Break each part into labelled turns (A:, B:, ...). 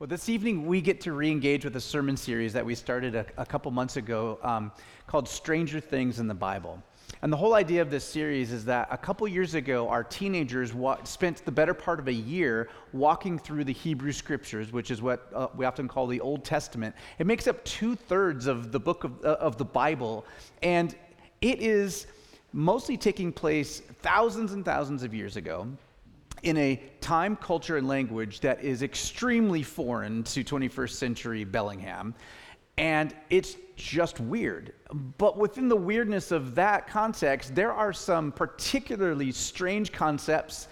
A: Well, this evening we get to re engage with a sermon series that we started a, a couple months ago um, called Stranger Things in the Bible. And the whole idea of this series is that a couple years ago, our teenagers wa- spent the better part of a year walking through the Hebrew scriptures, which is what uh, we often call the Old Testament. It makes up two thirds of the book of, uh, of the Bible, and it is mostly taking place thousands and thousands of years ago in a time, culture, and language that is extremely foreign to 21st century Bellingham. And it's just weird. But within the weirdness of that context, there are some particularly strange concepts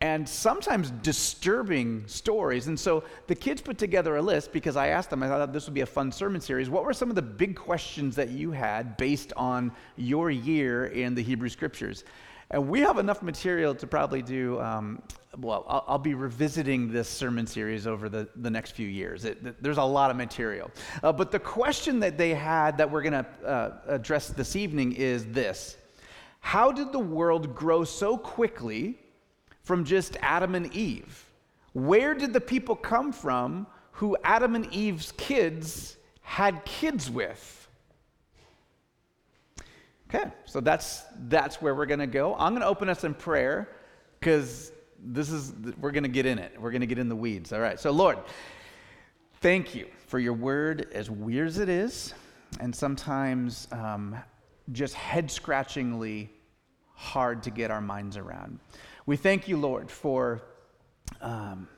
A: and sometimes disturbing stories. And so the kids put together a list because I asked them, I thought this would be a fun sermon series. What were some of the big questions that you had based on your year in the Hebrew scriptures? And we have enough material to probably do, um, well, I'll, I'll, be revisiting this sermon series over the, the next few years. It, there's a lot of material. Uh, but the question that they had that we're going to uh, address this evening is this How did the world grow so quickly from just Adam and Eve? Where did the people come from who Adam and Eve's kids had kids with? Okay, so that's that's where we're going to go. I'm going to open us in prayer because this is we're going to get in it. We're going to get in the weeds. All right. So Lord, thank you for your word, as weird as it is, and sometimes um, just head scratchingly hard to get our minds around. We thank you, Lord, for. Um,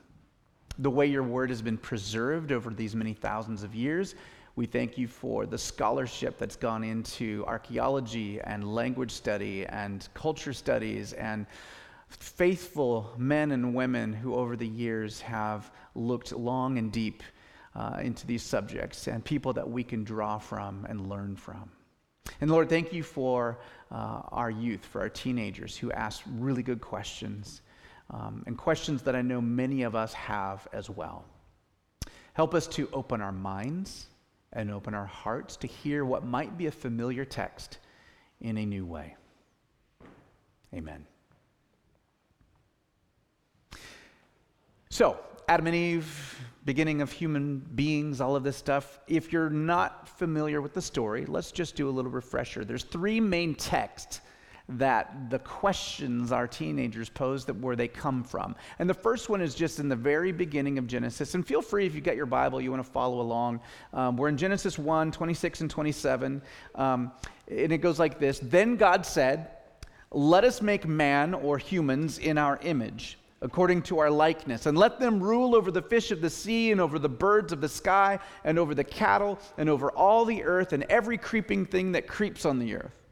A: the way your word has been preserved over these many thousands of years. We thank you for the scholarship that's gone into archaeology and language study and culture studies and faithful men and women who over the years have looked long and deep uh, into these subjects and people that we can draw from and learn from. And Lord, thank you for uh, our youth, for our teenagers who ask really good questions um, and questions that I know many of us have as well. Help us to open our minds and open our hearts to hear what might be a familiar text in a new way. Amen. So, Adam and Eve, beginning of human beings, all of this stuff. If you're not familiar with the story, let's just do a little refresher. There's three main texts that the questions our teenagers pose that where they come from. And the first one is just in the very beginning of Genesis. And feel free if you got your Bible, you want to follow along. Um, we're in Genesis 1, 26 and 27. Um, and it goes like this Then God said, Let us make man or humans in our image according to our likeness, and let them rule over the fish of the sea, and over the birds of the sky, and over the cattle, and over all the earth, and every creeping thing that creeps on the earth.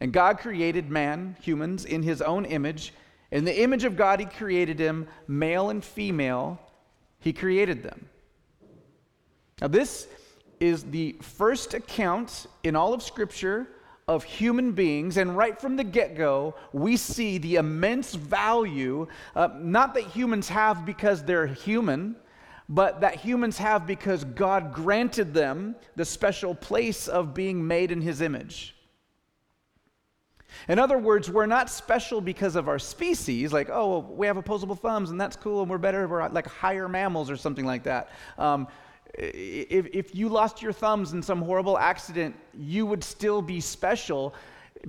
A: And God created man, humans, in his own image. In the image of God, he created him, male and female, he created them. Now, this is the first account in all of Scripture of human beings, and right from the get go, we see the immense value, uh, not that humans have because they're human, but that humans have because God granted them the special place of being made in His image. In other words, we're not special because of our species, like, oh, we have opposable thumbs and that's cool and we're better, we're like higher mammals or something like that. Um, if, if you lost your thumbs in some horrible accident, you would still be special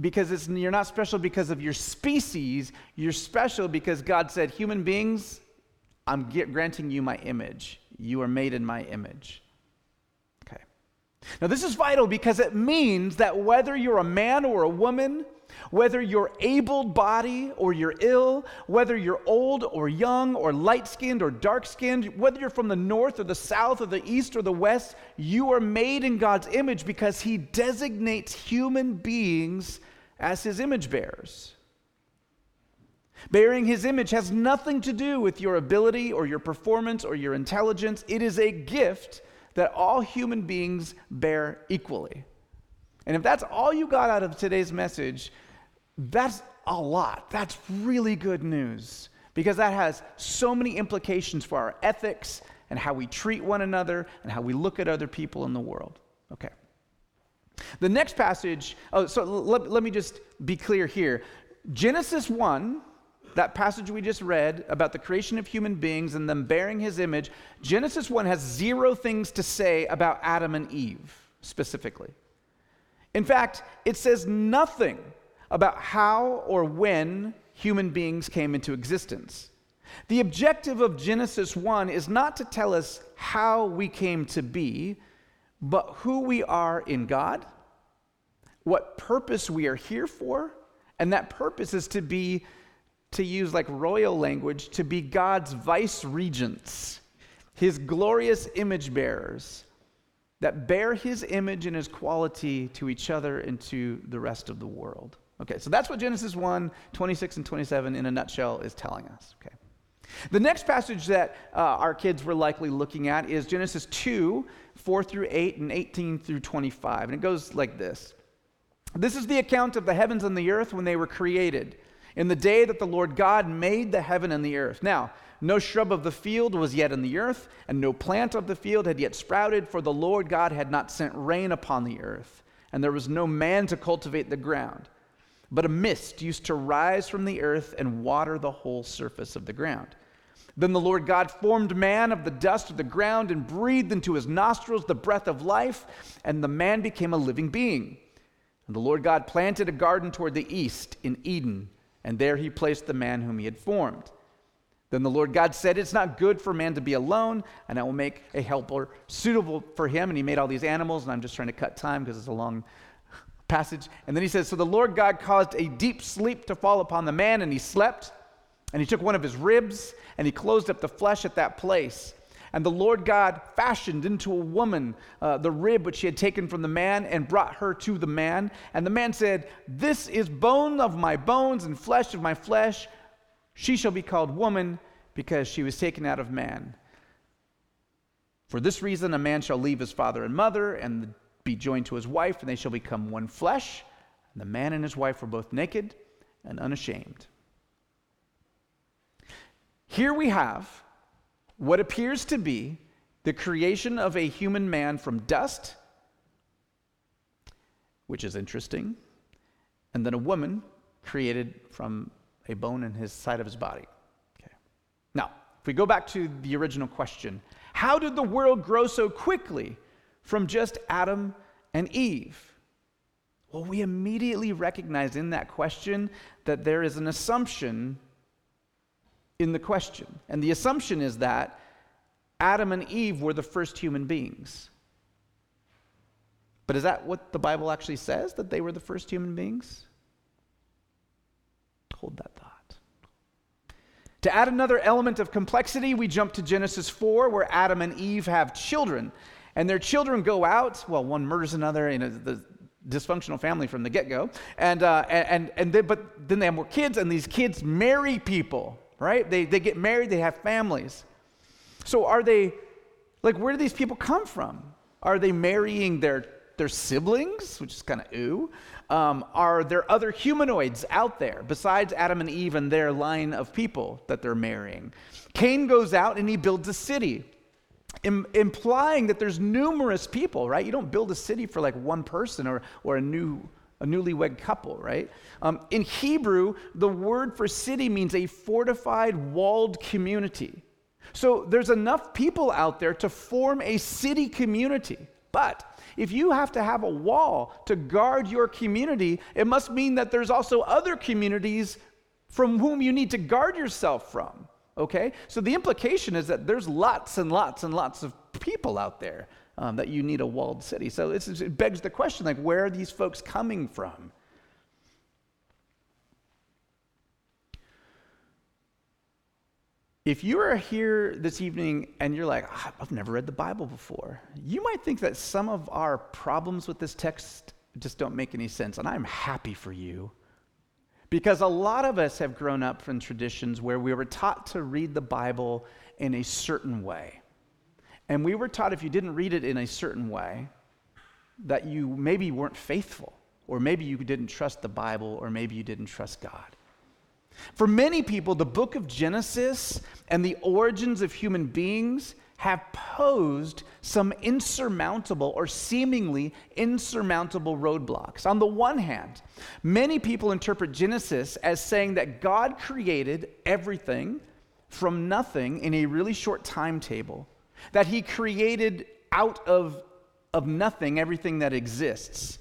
A: because you're not special because of your species, you're special because God said, human beings, I'm granting you my image. You are made in my image. Okay. Now, this is vital because it means that whether you're a man or a woman, whether you're able bodied or you're ill, whether you're old or young or light skinned or dark skinned, whether you're from the north or the south or the east or the west, you are made in God's image because He designates human beings as His image bearers. Bearing His image has nothing to do with your ability or your performance or your intelligence, it is a gift that all human beings bear equally. And if that's all you got out of today's message, that's a lot. That's really good news because that has so many implications for our ethics and how we treat one another and how we look at other people in the world. Okay. The next passage, oh, so let, let me just be clear here. Genesis 1, that passage we just read about the creation of human beings and them bearing his image, Genesis 1 has zero things to say about Adam and Eve specifically. In fact, it says nothing about how or when human beings came into existence. The objective of Genesis 1 is not to tell us how we came to be, but who we are in God, what purpose we are here for, and that purpose is to be, to use like royal language, to be God's vice regents, his glorious image bearers that bear his image and his quality to each other and to the rest of the world. Okay, so that's what Genesis 1 26 and 27 in a nutshell is telling us. Okay. The next passage that uh, our kids were likely looking at is Genesis 2 4 through 8 and 18 through 25. And it goes like this This is the account of the heavens and the earth when they were created, in the day that the Lord God made the heaven and the earth. Now, no shrub of the field was yet in the earth, and no plant of the field had yet sprouted, for the Lord God had not sent rain upon the earth, and there was no man to cultivate the ground. But a mist used to rise from the earth and water the whole surface of the ground. Then the Lord God formed man of the dust of the ground and breathed into his nostrils the breath of life, and the man became a living being. And the Lord God planted a garden toward the east in Eden, and there he placed the man whom he had formed. Then the Lord God said, It's not good for man to be alone, and I will make a helper suitable for him. And he made all these animals, and I'm just trying to cut time because it's a long passage. And then he says, So the Lord God caused a deep sleep to fall upon the man, and he slept. And he took one of his ribs, and he closed up the flesh at that place. And the Lord God fashioned into a woman uh, the rib which he had taken from the man and brought her to the man. And the man said, This is bone of my bones and flesh of my flesh. She shall be called woman because she was taken out of man. For this reason, a man shall leave his father and mother and be joined to his wife, and they shall become one flesh. And the man and his wife were both naked and unashamed. Here we have what appears to be the creation of a human man from dust, which is interesting, and then a woman created from a bone in his side of his body. Okay. Now, if we go back to the original question, how did the world grow so quickly from just Adam and Eve? Well, we immediately recognize in that question that there is an assumption in the question. And the assumption is that Adam and Eve were the first human beings. But is that what the Bible actually says, that they were the first human beings? Hold that thought. To add another element of complexity, we jump to Genesis 4, where Adam and Eve have children. And their children go out, well, one murders another in a, the dysfunctional family from the get go. And, uh, and, and but then they have more kids, and these kids marry people, right? They, they get married, they have families. So are they, like, where do these people come from? Are they marrying their, their siblings, which is kind of ooh? Um, are there other humanoids out there besides Adam and Eve and their line of people that they're marrying? Cain goes out and he builds a city, Im- implying that there's numerous people, right? You don't build a city for like one person or, or a new a newlywed couple, right? Um, in Hebrew, the word for city means a fortified, walled community. So there's enough people out there to form a city community. But if you have to have a wall to guard your community, it must mean that there's also other communities from whom you need to guard yourself from. Okay? So the implication is that there's lots and lots and lots of people out there um, that you need a walled city. So it begs the question like, where are these folks coming from? If you are here this evening and you're like, oh, I've never read the Bible before, you might think that some of our problems with this text just don't make any sense. And I'm happy for you. Because a lot of us have grown up from traditions where we were taught to read the Bible in a certain way. And we were taught if you didn't read it in a certain way, that you maybe weren't faithful, or maybe you didn't trust the Bible, or maybe you didn't trust God. For many people, the book of Genesis and the origins of human beings have posed some insurmountable or seemingly insurmountable roadblocks. On the one hand, many people interpret Genesis as saying that God created everything from nothing in a really short timetable, that He created out of, of nothing everything that exists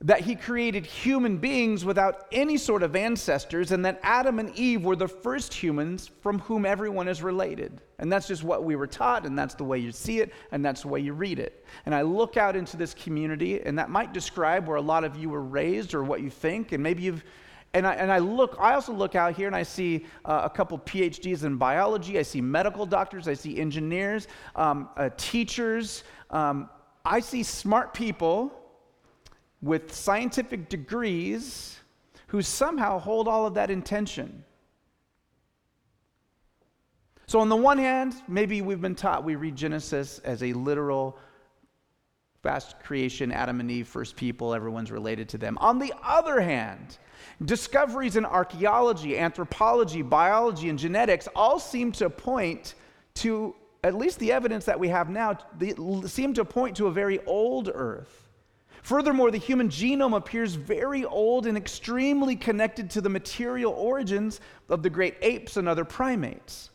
A: that he created human beings without any sort of ancestors, and that Adam and Eve were the first humans from whom everyone is related. And that's just what we were taught, and that's the way you see it, and that's the way you read it. And I look out into this community, and that might describe where a lot of you were raised or what you think, and maybe you've and I, and I look, I also look out here and I see uh, a couple PhDs in biology. I see medical doctors. I see engineers, um, uh, teachers. Um, I see smart people with scientific degrees who somehow hold all of that intention. So, on the one hand, maybe we've been taught we read Genesis as a literal vast creation, Adam and Eve, first people, everyone's related to them. On the other hand, discoveries in archaeology, anthropology, biology, and genetics all seem to point to, at least the evidence that we have now, seem to point to a very old earth. Furthermore, the human genome appears very old and extremely connected to the material origins of the great apes and other primates.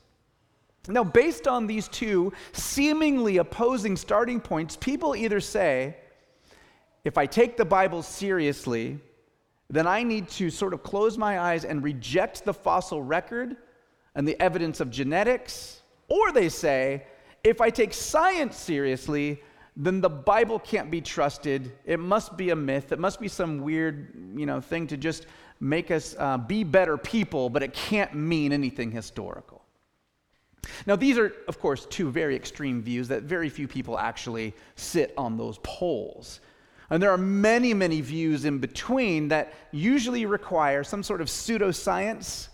A: Now, based on these two seemingly opposing starting points, people either say, if I take the Bible seriously, then I need to sort of close my eyes and reject the fossil record and the evidence of genetics, or they say, if I take science seriously, then the Bible can't be trusted. It must be a myth. It must be some weird, you know, thing to just make us uh, be better people, but it can't mean anything historical. Now, these are, of course, two very extreme views that very few people actually sit on those poles. And there are many, many views in between that usually require some sort of pseudoscience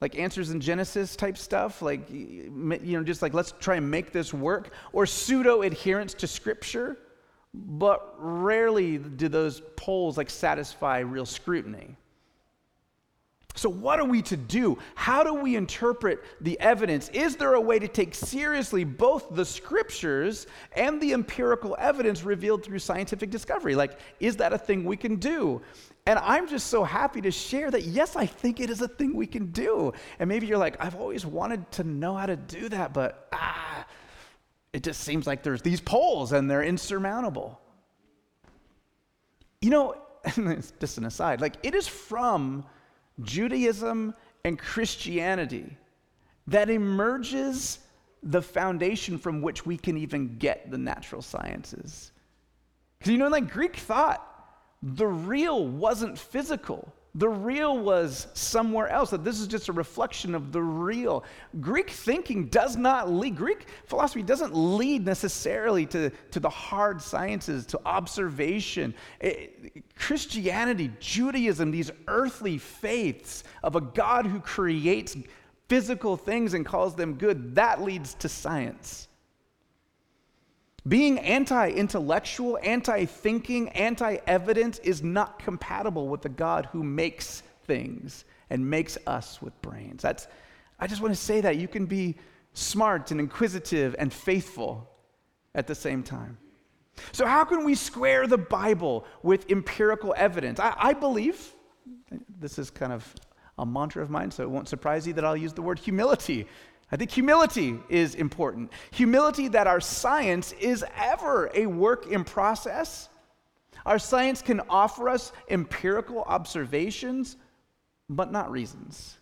A: like answers in Genesis type stuff, like, you know, just like let's try and make this work, or pseudo adherence to Scripture, but rarely do those poles like satisfy real scrutiny. So, what are we to do? How do we interpret the evidence? Is there a way to take seriously both the scriptures and the empirical evidence revealed through scientific discovery? Like, is that a thing we can do? And I'm just so happy to share that, yes, I think it is a thing we can do. And maybe you're like, I've always wanted to know how to do that, but ah, it just seems like there's these poles and they're insurmountable. You know, just an aside, like it is from Judaism and Christianity that emerges the foundation from which we can even get the natural sciences. Because you know, like Greek thought, the real wasn't physical. The real was somewhere else. That this is just a reflection of the real. Greek thinking does not lead, Greek philosophy doesn't lead necessarily to, to the hard sciences, to observation. It, Christianity, Judaism, these earthly faiths of a God who creates physical things and calls them good, that leads to science. Being anti intellectual, anti thinking, anti evidence is not compatible with the God who makes things and makes us with brains. That's, I just want to say that you can be smart and inquisitive and faithful at the same time. So, how can we square the Bible with empirical evidence? I, I believe, this is kind of a mantra of mine, so it won't surprise you that I'll use the word humility I think humility is important. Humility that our science is ever a work in process. Our science can offer us empirical observations, but not reasons.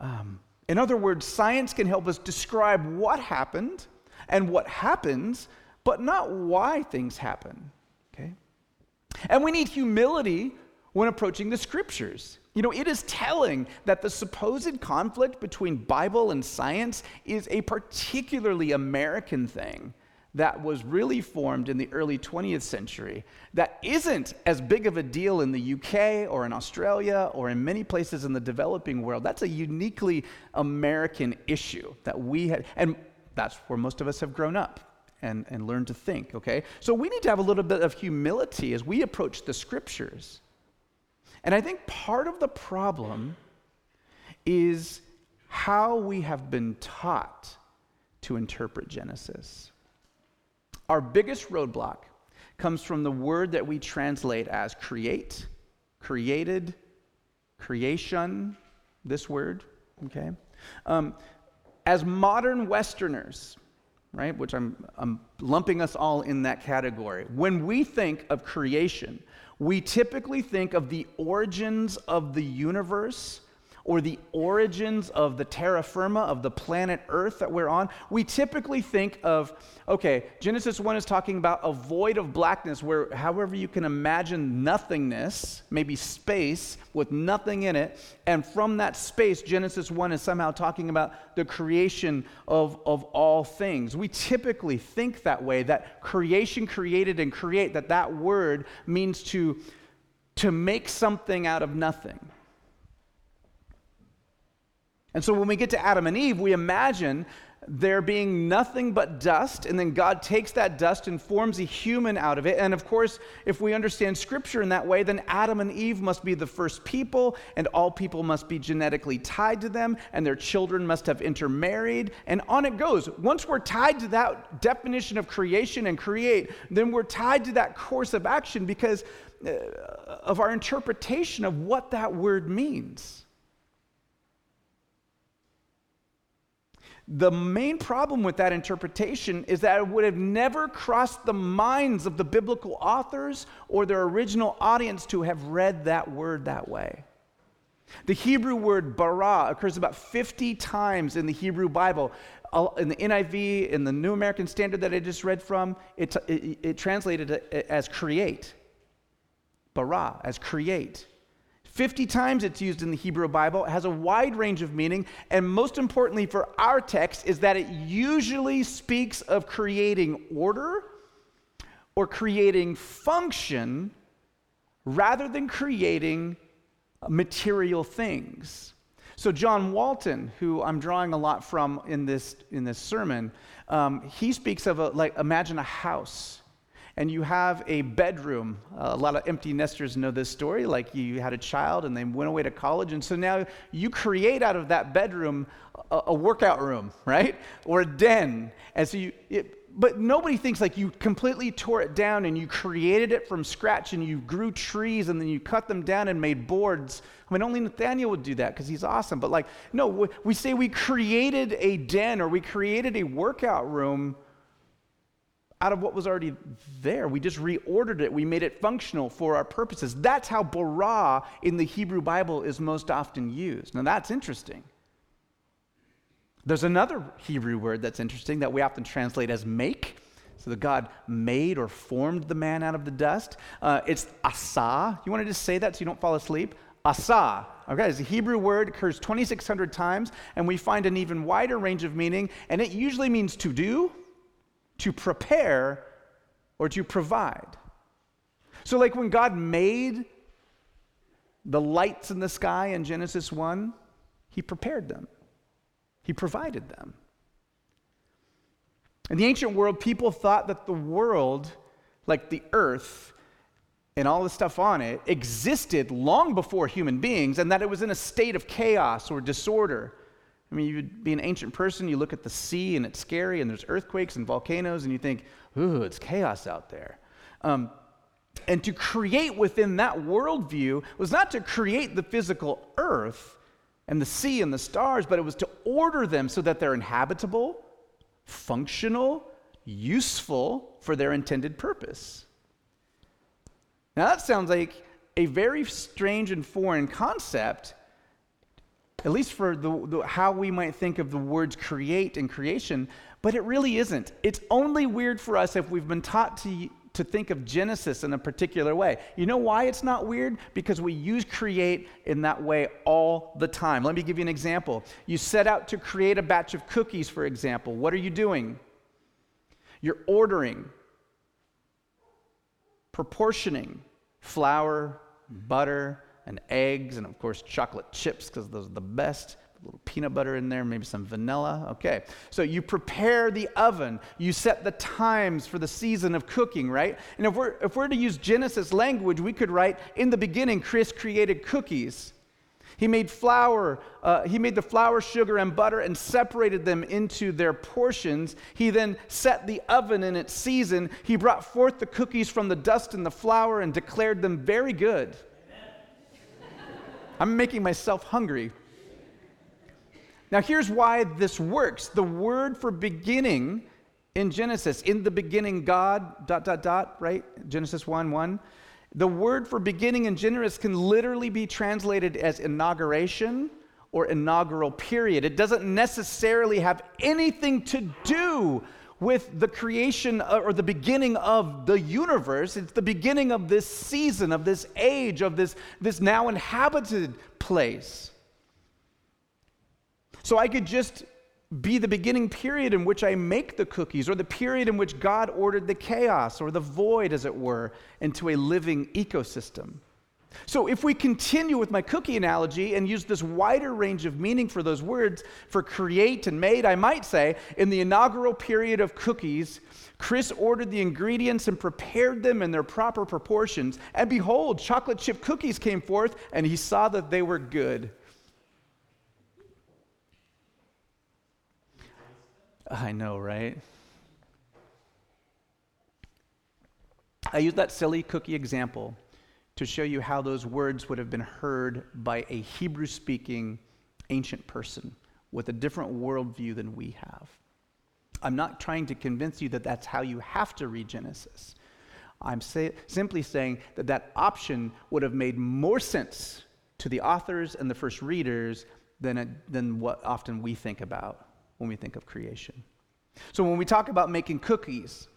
A: Um, in other words, science can help us describe what happened and what happens, but not why things happen. Okay? And we need humility when approaching the scriptures. You know, it is telling that the supposed conflict between Bible and science is a particularly American thing that was really formed in the early 20th century that isn't as big of a deal in the UK or in Australia or in many places in the developing world. That's a uniquely American issue that we had, and that's where most of us have grown up and, and learned to think, okay? So we need to have a little bit of humility as we approach the scriptures. And I think part of the problem is how we have been taught to interpret Genesis. Our biggest roadblock comes from the word that we translate as create, created, creation, this word, okay? Um, as modern Westerners, right, which I'm, I'm lumping us all in that category, when we think of creation, we typically think of the origins of the universe or the origins of the terra firma, of the planet Earth that we're on, we typically think of, okay, Genesis 1 is talking about a void of blackness where, however, you can imagine nothingness, maybe space with nothing in it. And from that space, Genesis 1 is somehow talking about the creation of, of all things. We typically think that way, that creation created and create, that that word means to, to make something out of nothing. And so when we get to Adam and Eve, we imagine there being nothing but dust, and then God takes that dust and forms a human out of it. And of course, if we understand Scripture in that way, then Adam and Eve must be the first people, and all people must be genetically tied to them, and their children must have intermarried, and on it goes. Once we're tied to that definition of creation and create, then we're tied to that course of action because uh, of our interpretation of what that word means. The main problem with that interpretation is that it would have never crossed the minds of the biblical authors or their original audience to have read that word that way. The Hebrew word bara occurs about 50 times in the Hebrew Bible. In the NIV, in the New American Standard that I just read from, it, it, it translated as create. Bara, as create. 50 times it's used in the Hebrew Bible. It has a wide range of meaning. And most importantly for our text is that it usually speaks of creating order or creating function rather than creating material things. So, John Walton, who I'm drawing a lot from in this, in this sermon, um, he speaks of a, like, imagine a house and you have a bedroom. Uh, a lot of empty nesters know this story, like you had a child and they went away to college, and so now you create out of that bedroom a, a workout room, right? Or a den. And so you, it, but nobody thinks like you completely tore it down and you created it from scratch and you grew trees and then you cut them down and made boards. I mean, only Nathaniel would do that because he's awesome. But like, no, we say we created a den or we created a workout room out of what was already there. We just reordered it, we made it functional for our purposes. That's how bara in the Hebrew Bible is most often used. Now, that's interesting. There's another Hebrew word that's interesting that we often translate as make. So the God made or formed the man out of the dust. Uh, it's asa. You want to just say that so you don't fall asleep? Asa. Okay, it's a Hebrew word, occurs 2,600 times, and we find an even wider range of meaning, and it usually means to do to prepare or to provide. So, like when God made the lights in the sky in Genesis 1, He prepared them, He provided them. In the ancient world, people thought that the world, like the earth and all the stuff on it, existed long before human beings and that it was in a state of chaos or disorder. I mean, you'd be an ancient person, you look at the sea and it's scary, and there's earthquakes and volcanoes, and you think, ooh, it's chaos out there. Um, and to create within that worldview was not to create the physical earth and the sea and the stars, but it was to order them so that they're inhabitable, functional, useful for their intended purpose. Now, that sounds like a very strange and foreign concept at least for the, the, how we might think of the words create and creation, but it really isn't. It's only weird for us if we've been taught to, to think of Genesis in a particular way. You know why it's not weird? Because we use create in that way all the time. Let me give you an example. You set out to create a batch of cookies, for example. What are you doing? You're ordering, proportioning flour, butter, and eggs, and of course, chocolate chips, because those are the best. A little peanut butter in there, maybe some vanilla. Okay. So you prepare the oven, you set the times for the season of cooking, right? And if we're, if we're to use Genesis language, we could write, In the beginning, Chris created cookies. He made flour, uh, he made the flour, sugar, and butter and separated them into their portions. He then set the oven in its season. He brought forth the cookies from the dust and the flour and declared them very good. I'm making myself hungry. Now, here's why this works. The word for beginning in Genesis, in the beginning, God, dot, dot, dot, right? Genesis 1 1 the word for beginning in Genesis can literally be translated as inauguration or inaugural period. It doesn't necessarily have anything to do with the creation uh, or the beginning of the universe. It's the beginning of this season, of this age, of this, this now inhabited place. So I could just be the beginning period in which I make the cookies, or the period in which God ordered the chaos, or the void, as it were, into a living ecosystem. So, if we continue with my cookie analogy and use this wider range of meaning for those words, for create and made, I might say, in the inaugural period of cookies, Chris ordered the ingredients and prepared them in their proper proportions. And behold, chocolate chip cookies came forth, and he saw that they were good. I know, right? I use that silly cookie example to show you how those words would have been heard by a Hebrew speaking ancient person with a different worldview than we have. I'm not trying to convince you that that's how you have to read Genesis. I'm say, simply saying that that option would have made more sense to the authors and the first readers than, than what often we think about when we think of creation. So when we talk about making cookies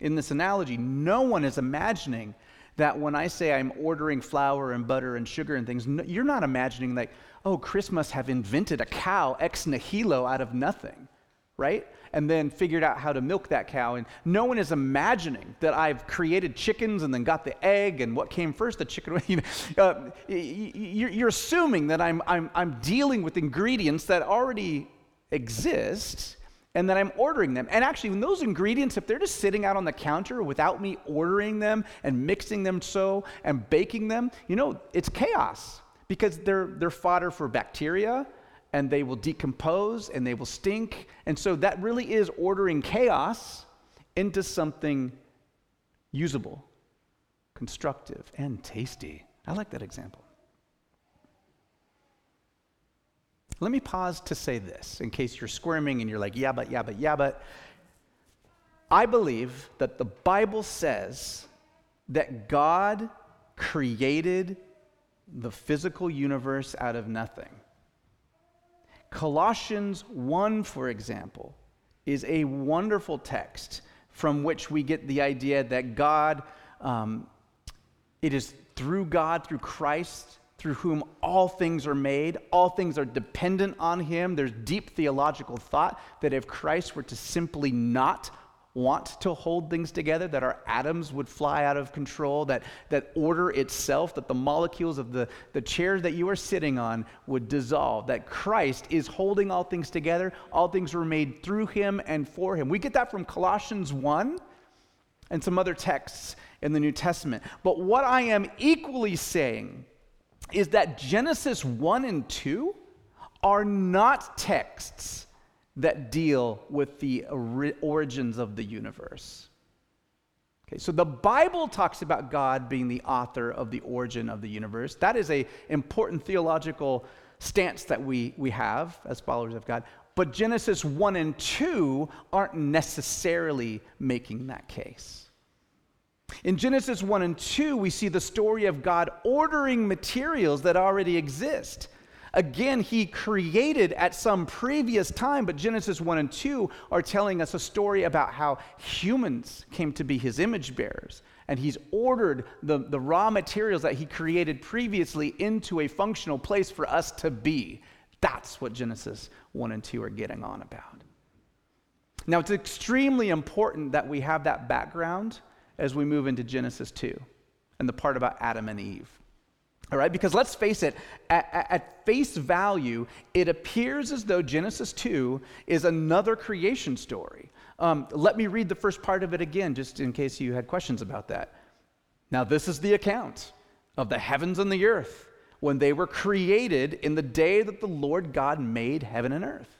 A: in this analogy, no one is imagining that when I say I'm ordering flour and butter and sugar and things, you're not imagining like, oh, Chris must have invented a cow ex nihilo out of nothing, right? And then figured out how to milk that cow. And no one is imagining that I've created chickens and then got the egg and what came first, the chicken. You know, uh, you're assuming that I'm, I'm, I'm dealing with ingredients that already exist and then I'm ordering them. And actually, when those ingredients, if they're just sitting out on the counter without me ordering them and mixing them so and baking them, you know, it's chaos because they're, they're fodder for bacteria and they will decompose and they will stink. And so that really is ordering chaos into something usable, constructive, and tasty. I like that example. Let me pause to say this in case you're squirming and you're like, yeah, but, yeah, but, yeah, but. I believe that the Bible says that God created the physical universe out of nothing. Colossians 1, for example, is a wonderful text from which we get the idea that God, um, it is through God, through Christ, through whom all things are made, all things are dependent on him. There's deep theological thought that if Christ were to simply not want to hold things together, that our atoms would fly out of control, that, that order itself, that the molecules of the, the chairs that you are sitting on would dissolve, that Christ is holding all things together. All things were made through him and for him. We get that from Colossians 1 and some other texts in the New Testament. But what I am equally saying is that Genesis 1 and 2 are not texts that deal with the origins of the universe. Okay, so the Bible talks about God being the author of the origin of the universe. That is a important theological stance that we, we have as followers of God. But Genesis 1 and 2 aren't necessarily making that case. In Genesis 1 and 2, we see the story of God ordering materials that already exist. Again, he created at some previous time, but Genesis 1 and 2 are telling us a story about how humans came to be his image bearers. And he's ordered the, the raw materials that he created previously into a functional place for us to be. That's what Genesis 1 and 2 are getting on about. Now, it's extremely important that we have that background as we move into Genesis 2 and the part about Adam and Eve. All right, because let's face it, at, at, face value, it appears as though Genesis 2 is another creation story. Um, let me read the first part of it again, just in case you had questions about that. Now, this is the account of the heavens and the earth when they were created in the day that the Lord God made heaven and earth.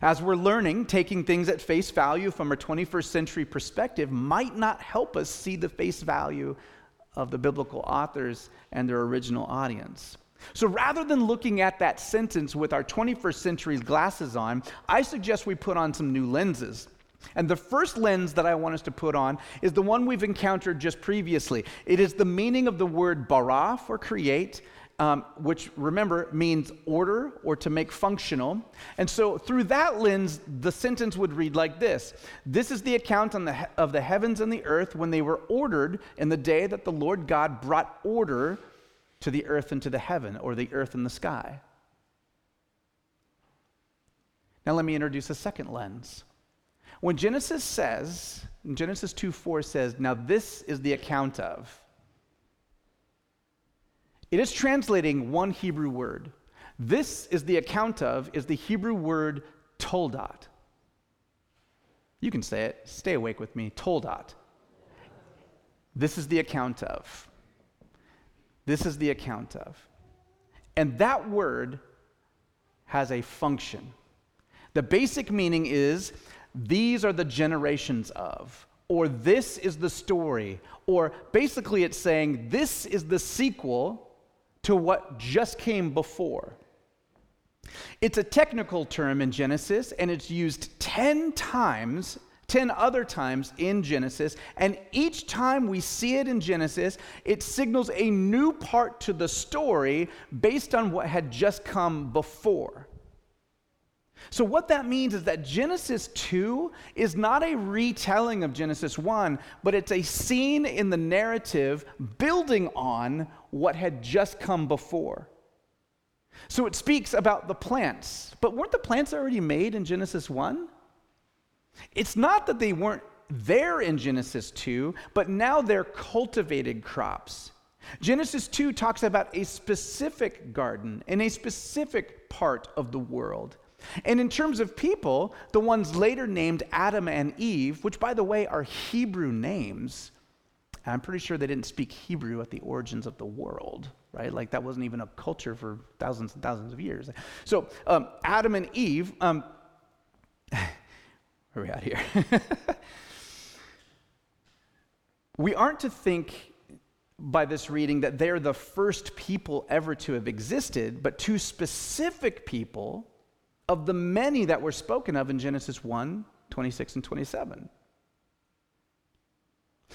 A: As we're learning, taking things at face value from a 21st century perspective might not help us see the face value of the biblical authors and their original audience. So rather than looking at that sentence with our 21st century's glasses on, I suggest we put on some new lenses. And the first lens that I want us to put on is the one we've encountered just previously. It is the meaning of the word bara for create um, which remember means order or to make functional. And so, through that lens, the sentence would read like this This is the account the of the heavens and the earth when they were ordered in the day that the Lord God brought order to the earth and to the heaven, or the earth and the sky. Now, let me introduce a second lens. When Genesis says, Genesis 2 4 says, Now this is the account of, it is translating one Hebrew word. This is the account of, is the Hebrew word toldot. You can say it. Stay awake with me. Toldot. This is the account of. This is the account of. And that word has a function. The basic meaning is these are the generations of, or this is the story, or basically it's saying this is the sequel to what just came before. It's a technical term in Genesis, and it's used 10 times, 10 other times in Genesis. And each time we see it in Genesis, it signals a new part to the story based on what had just come before. So, what that means is that Genesis 2 is not a retelling of Genesis 1, but it's a scene in the narrative building on what had just come before. So, it speaks about the plants, but weren't the plants already made in Genesis 1? It's not that they weren't there in Genesis 2, but now they're cultivated crops. Genesis 2 talks about a specific garden in a specific part of the world. And in terms of people, the ones later named Adam and Eve, which by the way are Hebrew names, I'm pretty sure they didn't speak Hebrew at the origins of the world, right? Like that wasn't even a culture for thousands and thousands of years. So um, Adam and Eve, um, where are we at here? we aren't to think by this reading that they're the first people ever to have existed, but two specific people of the many that were spoken of in Genesis 1 26 and 27.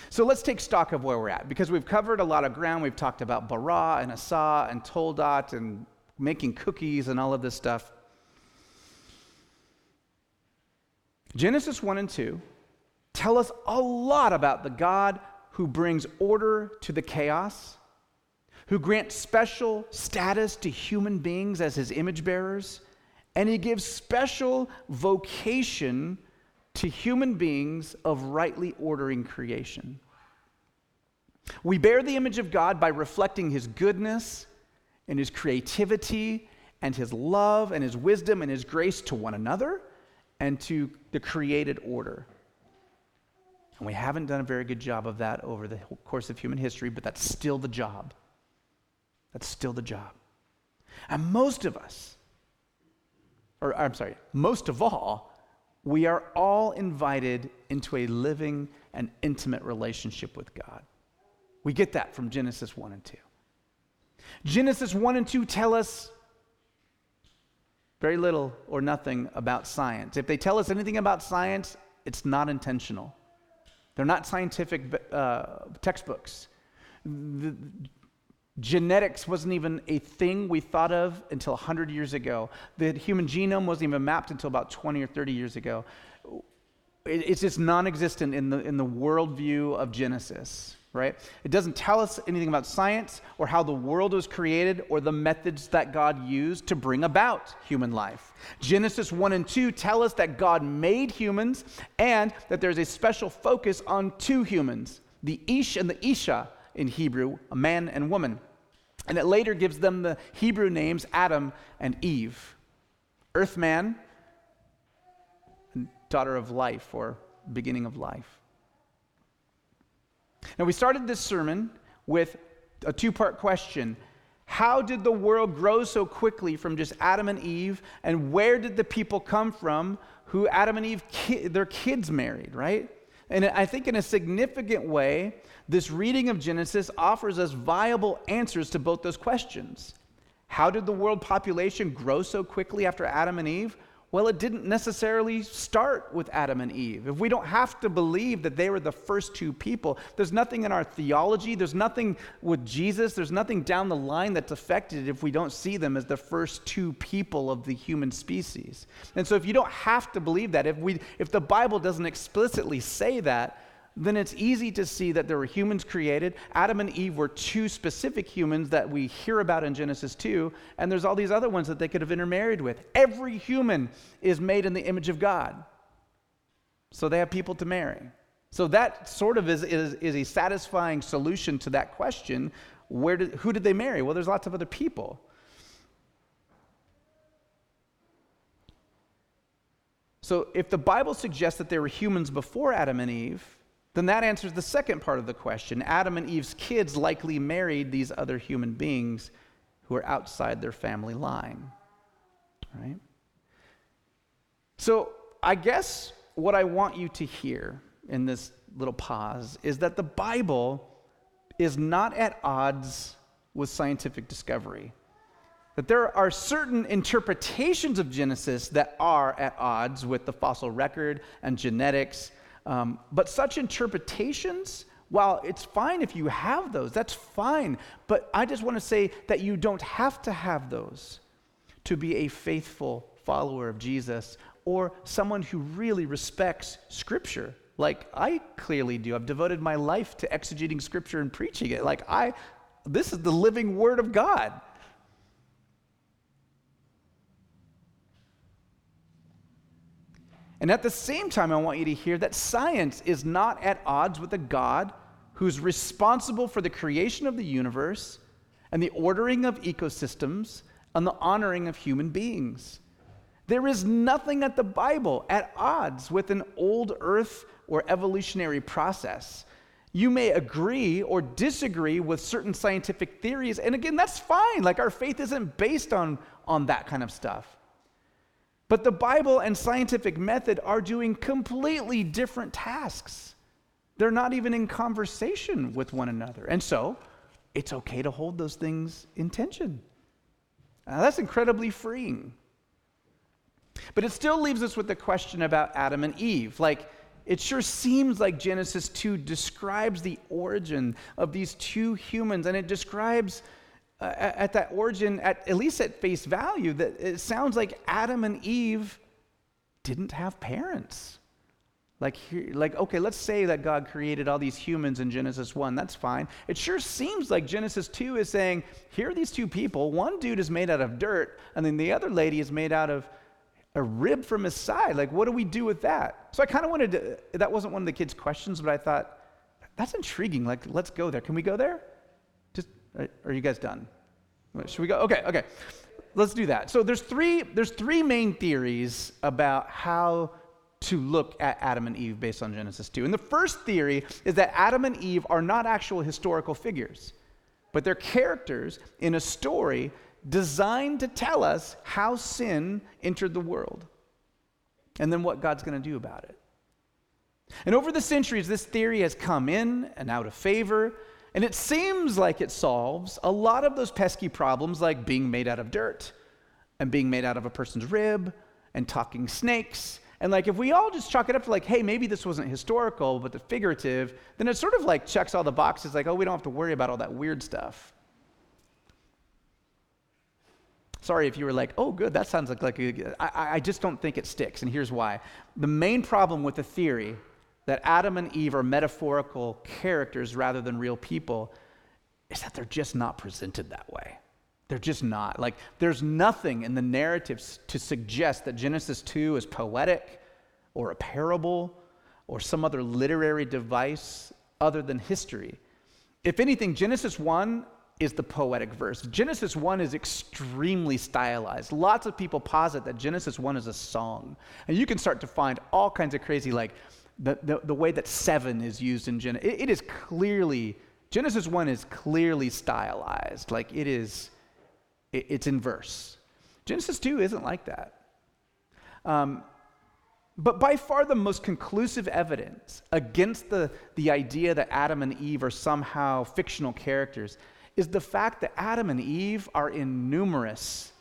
A: So let's take stock of where we're at because we've covered a lot of ground. We've talked about bara and asa and toldot and making cookies and all of this stuff. Genesis 1 and 2 tell us a lot about the God who brings order to the chaos, who grants special status to human beings as his image bearers and he gives special vocation to human beings of rightly ordering creation. We bear the image of God by reflecting his goodness and his creativity and his love and his wisdom and his grace to one another and to the created order. And we haven't done a very good job of that over the course of human history, but that's still the job. That's still the job. And most of us, or I'm sorry, most of all, we are all invited into a living and intimate relationship with God. We get that from Genesis 1 and 2. Genesis 1 and 2 tell us very little or nothing about science. If they tell us anything about science, it's not intentional. They're not scientific uh, textbooks. The, Genetics wasn't even a thing we thought of until 100 years ago. The human genome wasn't even mapped until about 20 or 30 years ago. It's just non existent in the, in the worldview of Genesis, right? It doesn't tell us anything about science or how the world was created or the methods that God used to bring about human life. Genesis 1 and 2 tell us that God made humans and that there's a special focus on two humans the Ish and the Isha in Hebrew, a man and woman. And it later gives them the Hebrew names Adam and Eve. Earthman, daughter of life or beginning of life. Now, we started this sermon with a two part question How did the world grow so quickly from just Adam and Eve? And where did the people come from who Adam and Eve, ki- their kids married, right? And I think in a significant way, this reading of Genesis offers us viable answers to both those questions. How did the world population grow so quickly after Adam and Eve? Well, it didn't necessarily start with Adam and Eve. If we don't have to believe that they were the first two people, there's nothing in our theology, there's nothing with Jesus, there's nothing down the line that's affected if we don't see them as the first two people of the human species. And so if you don't have to believe that, if we if the Bible doesn't explicitly say that, then it's easy to see that there were humans created. Adam and Eve were two specific humans that we hear about in Genesis 2, and there's all these other ones that they could have intermarried with. Every human is made in the image of God. So they have people to marry. So that sort of is, is, is a satisfying solution to that question. Where did, who did they marry? Well, there's lots of other people. So if the Bible suggests that there were humans before Adam and Eve, then that answers the second part of the question. Adam and Eve's kids likely married these other human beings who are outside their family line. Right? So, I guess what I want you to hear in this little pause is that the Bible is not at odds with scientific discovery. That there are certain interpretations of Genesis that are at odds with the fossil record and genetics um, but such interpretations, while it's fine if you have those, that's fine. But I just want to say that you don't have to have those to be a faithful follower of Jesus or someone who really respects Scripture. Like I clearly do. I've devoted my life to exegeting Scripture and preaching it. Like I, this is the living Word of God. And at the same time, I want you to hear that science is not at odds with a God who's responsible for the creation of the universe and the ordering of ecosystems and the honoring of human beings. There is nothing at the Bible at odds with an old earth or evolutionary process. You may agree or disagree with certain scientific theories, and again, that's fine. Like our faith isn't based on, on that kind of stuff. But the Bible and scientific method are doing completely different tasks. They're not even in conversation with one another. And so, it's okay to hold those things in tension. Now, that's incredibly freeing. But it still leaves us with the question about Adam and Eve. Like, it sure seems like Genesis 2 describes the origin of these two humans, and it describes uh, at that origin, at, at least at face value, that it sounds like Adam and Eve didn't have parents. Like, here, like, okay, let's say that God created all these humans in Genesis 1. That's fine. It sure seems like Genesis 2 is saying, here are these two people. One dude is made out of dirt, and then the other lady is made out of a rib from his side. Like, what do we do with that? So I kind of wanted to, that wasn't one of the kids' questions, but I thought, that's intriguing. Like, let's go there. Can we go there? Just Are you guys done? Should we go? Okay, okay. Let's do that. So there's three, there's three main theories about how to look at Adam and Eve based on Genesis 2. And the first theory is that Adam and Eve are not actual historical figures, but they're characters in a story designed to tell us how sin entered the world and then what God's going to do about it. And over the centuries, this theory has come in and out of favor. And it seems like it solves a lot of those pesky problems, like being made out of dirt and being made out of a person's rib and talking snakes. And like, if we all just chalk it up to like, hey, maybe this wasn't historical, but the figurative, then it sort of like checks all the boxes, like, oh, we don't have to worry about all that weird stuff. Sorry if you were like, oh, good, that sounds like, like a, I, I just don't think it sticks, and here's why. The main problem with the theory that Adam and Eve are metaphorical characters rather than real people is that they're just not presented that way. They're just not. Like, there's nothing in the narratives to suggest that Genesis 2 is poetic or a parable or some other literary device other than history. If anything, Genesis 1 is the poetic verse. Genesis 1 is extremely stylized. Lots of people posit that Genesis 1 is a song. And you can start to find all kinds of crazy, like, the, the, the way that seven is used in Genesis, it, it is clearly Genesis 1 is clearly stylized, like it is, it's in verse. Genesis 2 isn't like that. Um, but by far the most conclusive evidence against the, the idea that Adam and Eve are somehow fictional characters is the fact that Adam and Eve are in numerous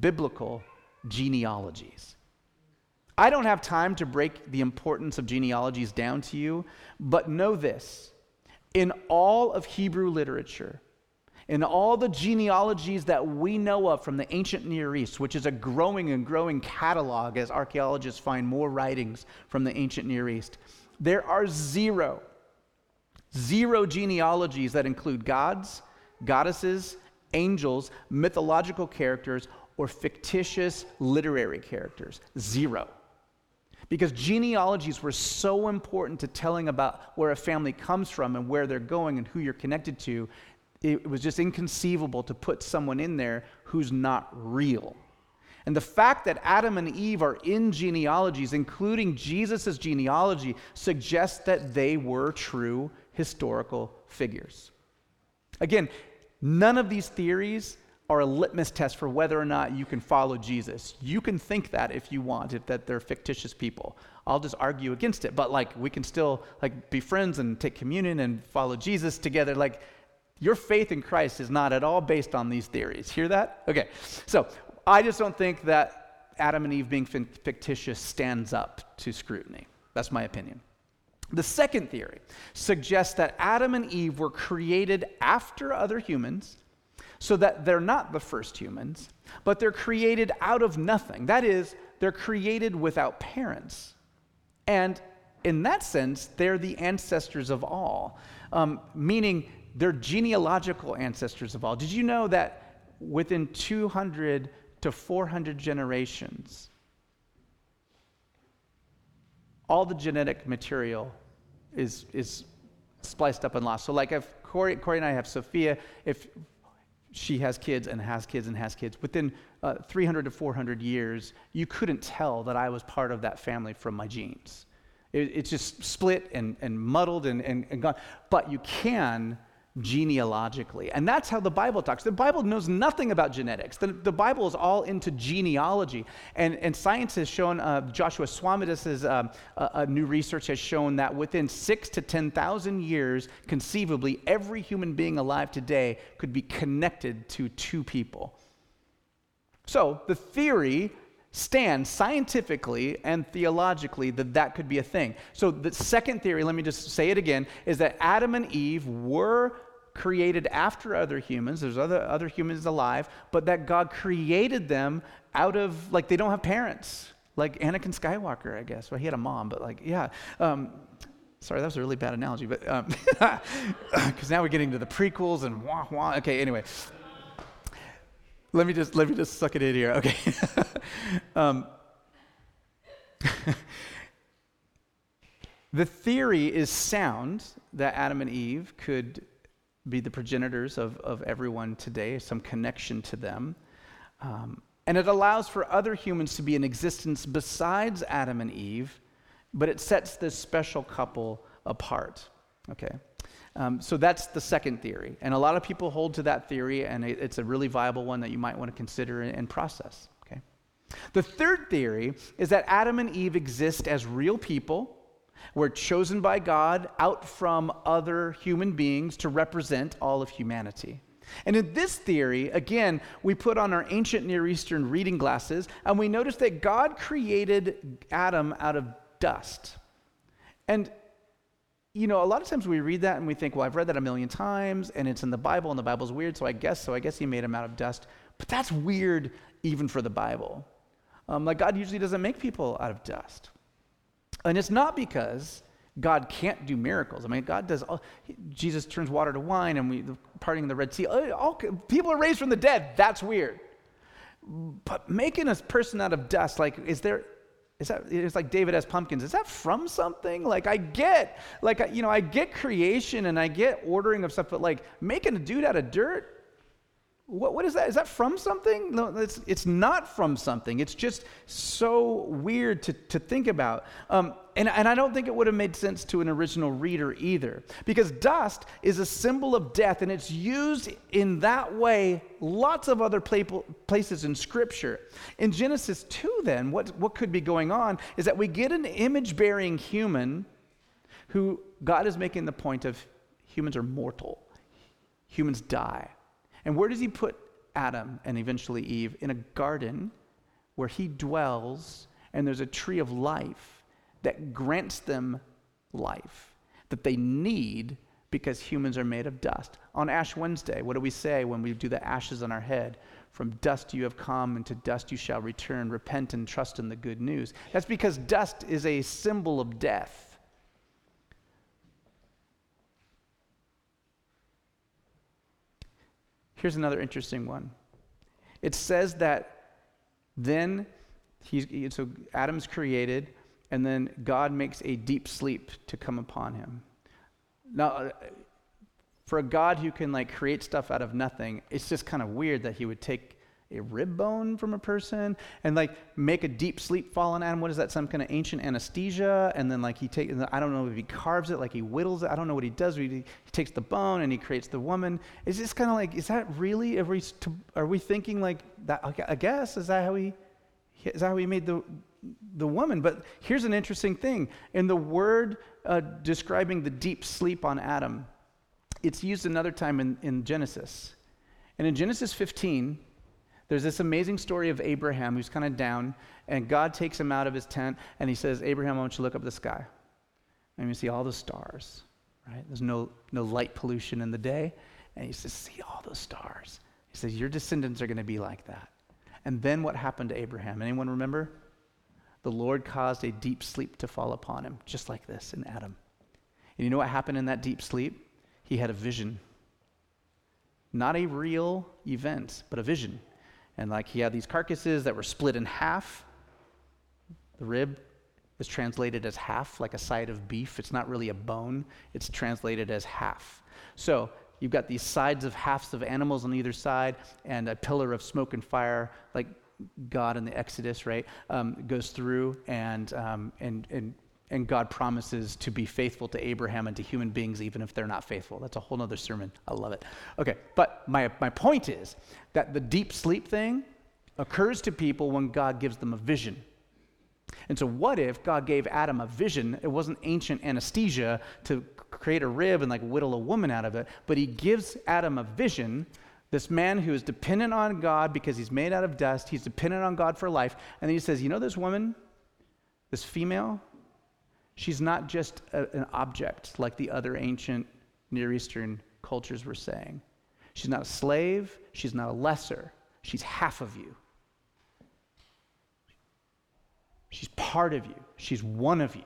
A: biblical genealogies. I don't have time to break the importance of genealogies down to you, but know this. In all of Hebrew literature, in all the genealogies that we know of from the ancient Near East, which is a growing and growing catalog as archaeologists find more writings from the ancient Near East, there are zero, zero genealogies that include gods, goddesses, angels, mythological characters, or fictitious literary characters. Zero. Because genealogies were so important to telling about where a family comes from and where they're going and who you're connected to it was just inconceivable to put someone in there who's not real. And the fact that Adam and Eve are in genealogies, including Jesus' genealogy, suggests that they were true historical figures. Again, none of these theories are a litmus test for whether or not you can follow Jesus. You can think that if you want, if that they're fictitious people. I'll just argue against it, but like we can still like be friends and take communion and follow Jesus together. Like your faith in Christ is not at all based on these theories. Hear that? Okay. So I just don't think that Adam and Eve being fictitious stands up to scrutiny. That's my opinion. The second theory suggests that Adam and Eve were created after other humans so that they're not the first humans, but they're created out of nothing. That is, they're created without parents. And in that sense, they're the ancestors of all, um, meaning they're genealogical ancestors of all. Did you know that within 200 to 400 generations, all the genetic material is, is spliced up and lost? So, like if Corey, Corey and I have Sophia, if she has kids and has kids and has kids, within uh, 300 to 400 years, you couldn't tell that I was part of that family from my genes. It, it's just split and, and muddled and, and, and gone. But you can genealogically. And that's how the Bible talks. The Bible knows nothing about genetics. The, the Bible is all into genealogy. And, and science has shown, uh, Joshua Swamidass' um, new research has shown that within six to 10,000 years, conceivably, every human being alive today could be connected to two people. So the theory stands scientifically and theologically that that could be a thing. So the second theory, let me just say it again, is that Adam and Eve were created after other humans. There's other, other humans alive, but that God created them out of, like, they don't have parents. Like Anakin Skywalker, I guess. Well, he had a mom, but, like, yeah. Um, sorry, that was a really bad analogy, but, because um, now we're getting to the prequels and wah, wah. Okay, anyway. Let me just, let me just suck it in here. Okay. um, the theory is sound that Adam and Eve could be the progenitors of, of everyone today, some connection to them. Um, and it allows for other humans to be in existence besides Adam and Eve, but it sets this special couple apart. Okay? Um, so that's the second theory. And a lot of people hold to that theory, and it, it's a really viable one that you might want to consider and, and process. Okay? The third theory is that Adam and Eve exist as real people we're chosen by God out from other human beings to represent all of humanity. And in this theory, again, we put on our ancient Near Eastern reading glasses and we notice that God created Adam out of dust. And, you know, a lot of times we read that and we think, well, I've read that a million times and it's in the Bible and the Bible's weird, so I guess so. I guess he made him out of dust. But that's weird even for the Bible. Um, like, God usually doesn't make people out of dust. And it's not because God can't do miracles. I mean, God does. All, Jesus turns water to wine, and we parting the Red Sea. Uh, all, all, people are raised from the dead. That's weird. But making a person out of dust, like, is there? Is that? It's like David S. Pumpkins. Is that from something? Like, I get, like, you know, I get creation and I get ordering of stuff, but like making a dude out of dirt. What, what is that? Is that from something? No, it's, it's not from something. It's just so weird to, to think about. Um, and, and I don't think it would have made sense to an original reader either. Because dust is a symbol of death, and it's used in that way lots of other places in Scripture. In Genesis 2, then, what, what could be going on is that we get an image bearing human who God is making the point of humans are mortal, humans die. And where does he put Adam and eventually Eve? In a garden where he dwells, and there's a tree of life that grants them life that they need because humans are made of dust. On Ash Wednesday, what do we say when we do the ashes on our head? From dust you have come, and to dust you shall return. Repent and trust in the good news. That's because dust is a symbol of death. Here's another interesting one. It says that then he's so Adam's created, and then God makes a deep sleep to come upon him. Now, uh, for a God who can like create stuff out of nothing, it's just kind of weird that he would take a rib bone from a person and like make a deep sleep fall on Adam. What is that? Some kind of ancient anesthesia. And then like he takes, I don't know if he carves it, like he whittles it. I don't know what he does. He, he takes the bone and he creates the woman. It's just kind of like, is that really, are we, are we thinking like that? I guess, is that how he, is that how he made the, the woman? But here's an interesting thing. In the word uh, describing the deep sleep on Adam, it's used another time in, in Genesis. And in Genesis 15, there's this amazing story of Abraham who's kind of down, and God takes him out of his tent, and he says, Abraham, I want you look up the sky. And you see all the stars, right? There's no, no light pollution in the day. And he says, See all those stars. He says, Your descendants are going to be like that. And then what happened to Abraham? Anyone remember? The Lord caused a deep sleep to fall upon him, just like this in Adam. And you know what happened in that deep sleep? He had a vision. Not a real event, but a vision. And like he had these carcasses that were split in half. The rib is translated as half, like a side of beef. It's not really a bone, it's translated as half. So you've got these sides of halves of animals on either side, and a pillar of smoke and fire, like God in the Exodus, right, um, goes through and, um, and, and and God promises to be faithful to Abraham and to human beings, even if they're not faithful. That's a whole other sermon. I love it. Okay, but my, my point is that the deep sleep thing occurs to people when God gives them a vision. And so, what if God gave Adam a vision? It wasn't ancient anesthesia to create a rib and like whittle a woman out of it, but he gives Adam a vision. This man who is dependent on God because he's made out of dust, he's dependent on God for life. And then he says, You know, this woman, this female, She's not just a, an object like the other ancient Near Eastern cultures were saying. She's not a slave, she's not a lesser, she's half of you. She's part of you, she's one of you.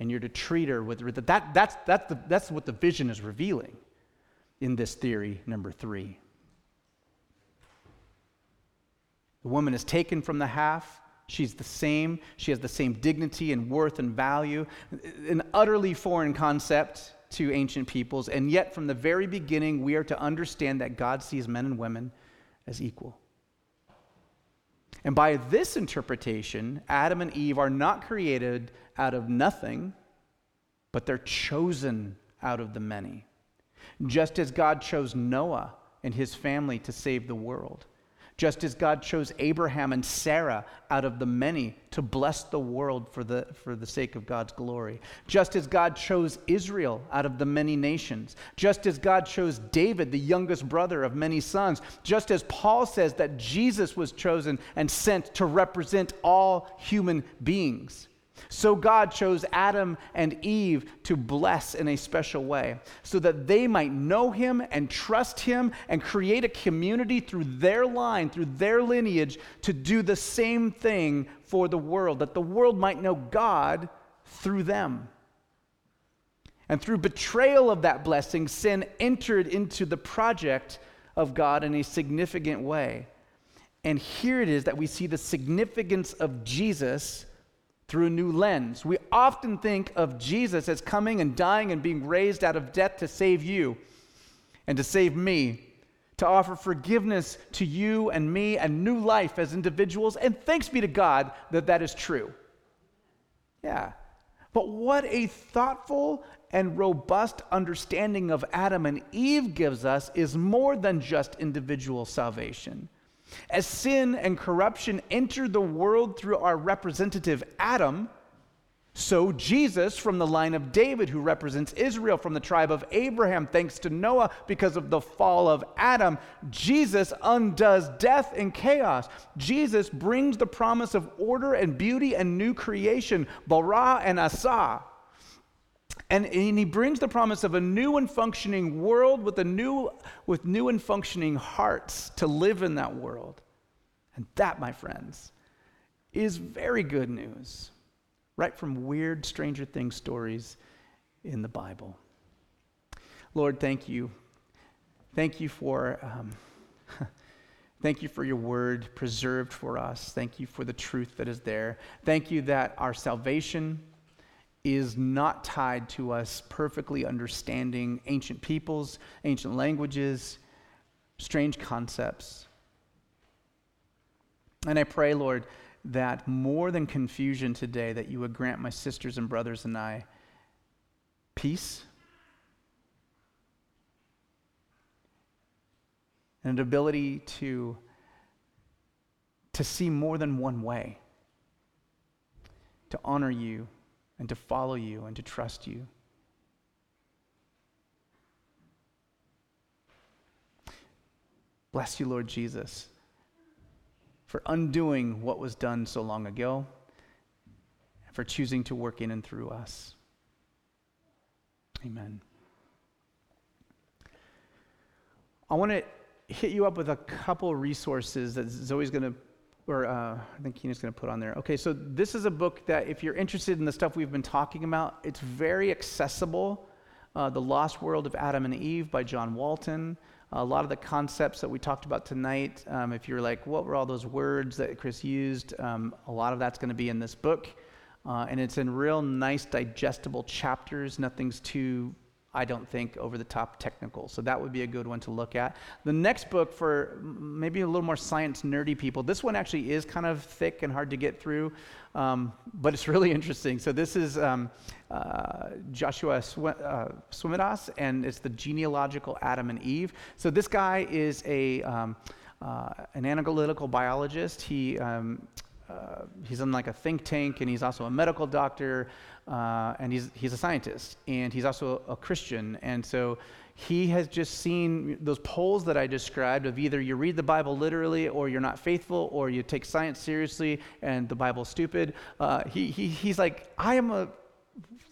A: And you're to treat her with that. That's, that's, the, that's what the vision is revealing in this theory, number three. The woman is taken from the half She's the same. She has the same dignity and worth and value. An utterly foreign concept to ancient peoples. And yet, from the very beginning, we are to understand that God sees men and women as equal. And by this interpretation, Adam and Eve are not created out of nothing, but they're chosen out of the many. Just as God chose Noah and his family to save the world just as God chose Abraham and Sarah out of the many to bless the world for the, for the sake of God's glory. Just as God chose Israel out of the many nations. Just as God chose David, the youngest brother of many sons. Just as Paul says that Jesus was chosen and sent to represent all human beings. So God chose Adam and Eve to bless in a special way so that they might know him and trust him and create a community through their line, through their lineage, to do the same thing for the world, that the world might know God through them. And through betrayal of that blessing, sin entered into the project of God in a significant way. And here it is that we see the significance of Jesus through a new lens. We often think of Jesus as coming and dying and being raised out of death to save you and to save me, to offer forgiveness to you and me and new life as individuals. And thanks be to God that that is true. Yeah. But what a thoughtful and robust understanding of Adam and Eve gives us is more than just individual salvation. As sin and corruption entered the world through our representative Adam, so Jesus from the line of David, who represents Israel from the tribe of Abraham, thanks to Noah because of the fall of Adam, Jesus undoes death and chaos. Jesus brings the promise of order and beauty and new creation, bara and asa. And, and he brings the promise of a new and functioning world with, a new, with new and functioning hearts to live in that world. And that, my friends, is very good news right from weird Stranger Things stories in the Bible. Lord, thank you. Thank you for. Um, Thank you for your word preserved for us. Thank you for the truth that is there. Thank you that our salvation is not tied to us perfectly understanding ancient peoples, ancient languages, strange concepts. And I pray, Lord, that more than confusion today, that you would grant my sisters and brothers and I peace and an ability to, to see more than one way, to honor you and to follow you and to trust you. Bless you, Lord Jesus for undoing what was done so long ago, and for choosing to work in and through us. Amen. I want to hit you up with a couple resources that Zoe's going to, or uh, I think Keena's going to put on there. Okay, so this is a book that if you're interested in the stuff we've been talking about, it's very accessible. Uh, the Lost World of Adam and Eve by John Walton. A lot of the concepts that we talked about tonight, um, if you're like, what were all those words that Chris used? Um, a lot of that's going to be in this book. Uh, and it's in real nice, digestible chapters. Nothing's too I don't think, over the top technical. So that would be a good one to look at. The next book for maybe a little more science nerdy people, this one actually is kind of thick and hard to get through, um, but it's really interesting. So this is um, uh, Joshua Sw- uh, Swamidass, and it's the genealogical Adam and Eve. So this guy is a um, uh, an analytical biologist. He um, uh, he's in like a think tank, and he's also a medical doctor, uh, and he's he's a scientist, and he's also a Christian, and so he has just seen those poles that I described of either you read the Bible literally, or you're not faithful, or you take science seriously, and the Bible's stupid. Uh, he, he he's like I am a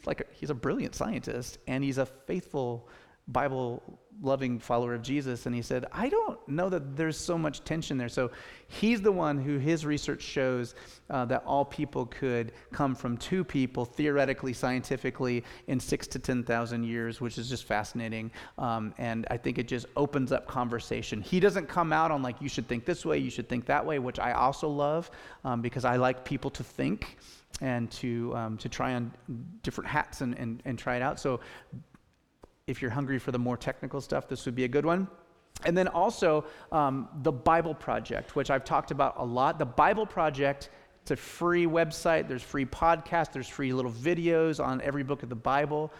A: like a, he's a brilliant scientist, and he's a faithful Bible loving follower of Jesus, and he said, I don't know that there's so much tension there. So he's the one who his research shows uh, that all people could come from two people, theoretically, scientifically, in six to 10,000 years, which is just fascinating. Um, and I think it just opens up conversation. He doesn't come out on, like, you should think this way, you should think that way, which I also love um, because I like people to think and to, um, to try on different hats and, and, and try it out. So if you're hungry for the more technical stuff, this would be a good one. And then also um, the Bible Project, which I've talked about a lot. The Bible Project, it's a free website. There's free podcasts. There's free little videos on every book of the Bible.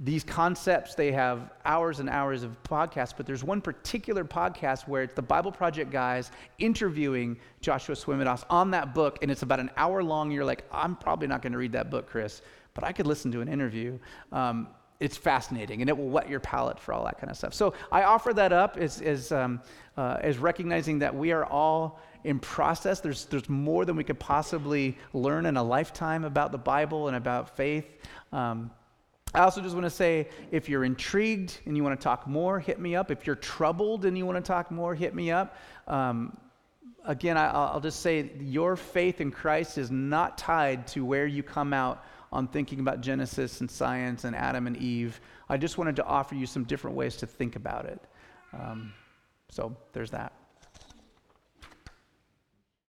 A: These concepts, they have hours and hours of podcasts, but there's one particular podcast where it's the Bible Project guys interviewing Joshua Swamidass on that book, and it's about an hour long. You're like, I'm probably not going to read that book, Chris, but I could listen to an interview. Um, it's fascinating and it will wet your palate for all that kind of stuff. So I offer that up as, as, um, uh, as recognizing that we are all in process. There's, there's more than we could possibly learn in a lifetime about the Bible and about faith. Um, I also just want to say if you're intrigued and you want to talk more, hit me up. If you're troubled and you want to talk more, hit me up. Um, again, I, will just say your faith in Christ is not tied to where you come out on thinking about Genesis and science and Adam and Eve. I just wanted to offer you some different ways to think about it. Um, so there's that.